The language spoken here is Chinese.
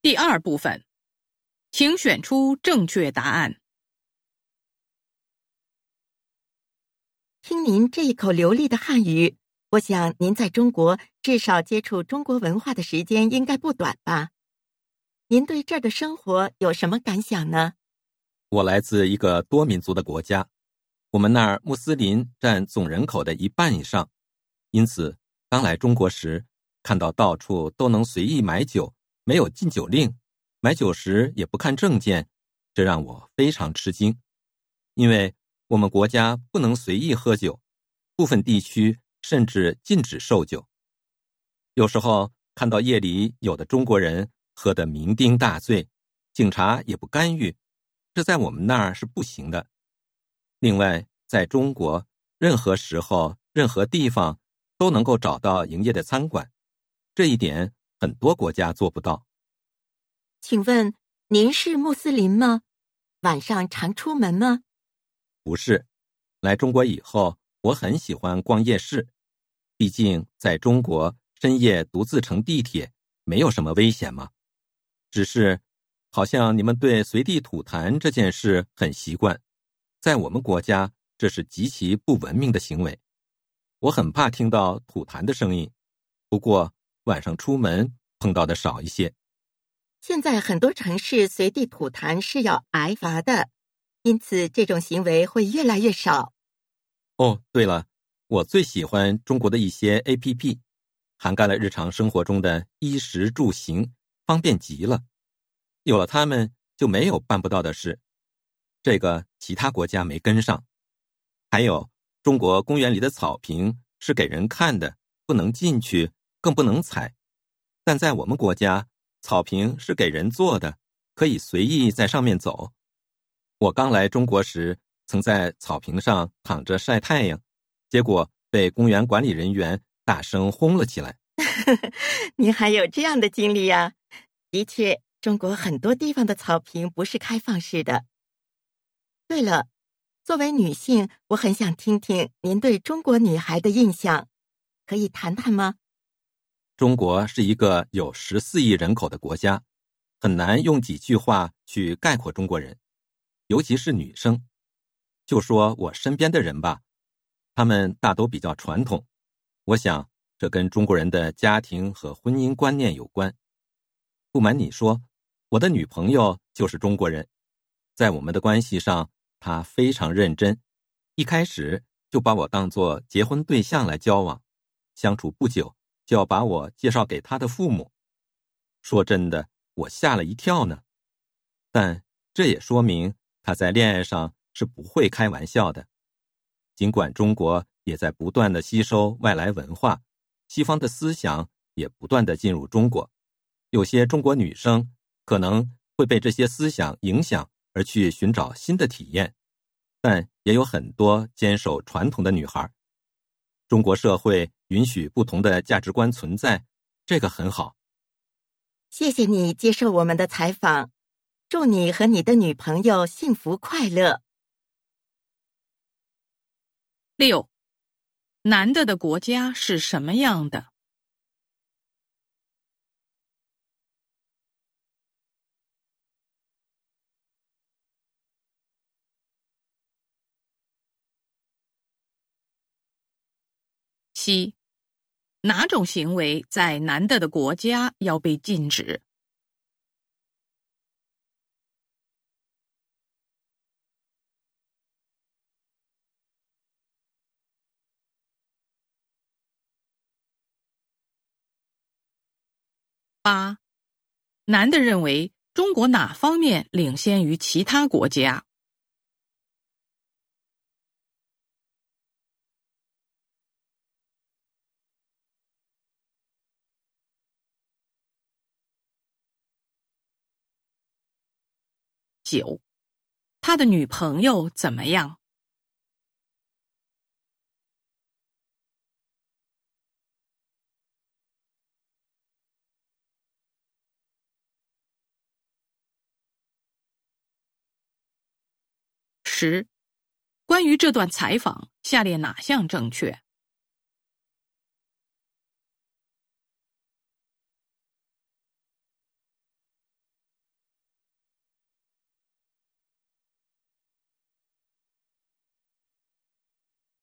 第二部分，请选出正确答案。听您这一口流利的汉语，我想您在中国至少接触中国文化的时间应该不短吧？您对这儿的生活有什么感想呢？我来自一个多民族的国家，我们那儿穆斯林占总人口的一半以上，因此刚来中国时，看到到处都能随意买酒，没有禁酒令，买酒时也不看证件，这让我非常吃惊，因为。我们国家不能随意喝酒，部分地区甚至禁止售酒。有时候看到夜里有的中国人喝得酩酊大醉，警察也不干预，这在我们那儿是不行的。另外，在中国，任何时候、任何地方都能够找到营业的餐馆，这一点很多国家做不到。请问您是穆斯林吗？晚上常出门吗？不是，来中国以后，我很喜欢逛夜市。毕竟在中国，深夜独自乘地铁没有什么危险嘛。只是，好像你们对随地吐痰这件事很习惯，在我们国家，这是极其不文明的行为。我很怕听到吐痰的声音。不过晚上出门碰到的少一些。现在很多城市随地吐痰是要挨罚的。因此，这种行为会越来越少。哦，对了，我最喜欢中国的一些 A P P，涵盖了日常生活中的衣食住行，方便极了。有了它们，就没有办不到的事。这个其他国家没跟上。还有，中国公园里的草坪是给人看的，不能进去，更不能踩。但在我们国家，草坪是给人坐的，可以随意在上面走。我刚来中国时，曾在草坪上躺着晒太阳，结果被公园管理人员大声轰了起来。您还有这样的经历呀？的确，中国很多地方的草坪不是开放式的。对了，作为女性，我很想听听您对中国女孩的印象，可以谈谈吗？中国是一个有十四亿人口的国家，很难用几句话去概括中国人。尤其是女生，就说我身边的人吧，他们大都比较传统。我想这跟中国人的家庭和婚姻观念有关。不瞒你说，我的女朋友就是中国人，在我们的关系上，她非常认真，一开始就把我当做结婚对象来交往，相处不久就要把我介绍给他的父母。说真的，我吓了一跳呢。但这也说明。他在恋爱上是不会开玩笑的，尽管中国也在不断的吸收外来文化，西方的思想也不断的进入中国，有些中国女生可能会被这些思想影响而去寻找新的体验，但也有很多坚守传统的女孩。中国社会允许不同的价值观存在，这个很好。谢谢你接受我们的采访。祝你和你的女朋友幸福快乐。六，男的的国家是什么样的？七，哪种行为在男的的国家要被禁止？八，男的认为中国哪方面领先于其他国家？九，他的女朋友怎么样？十，关于这段采访，下列哪项正确？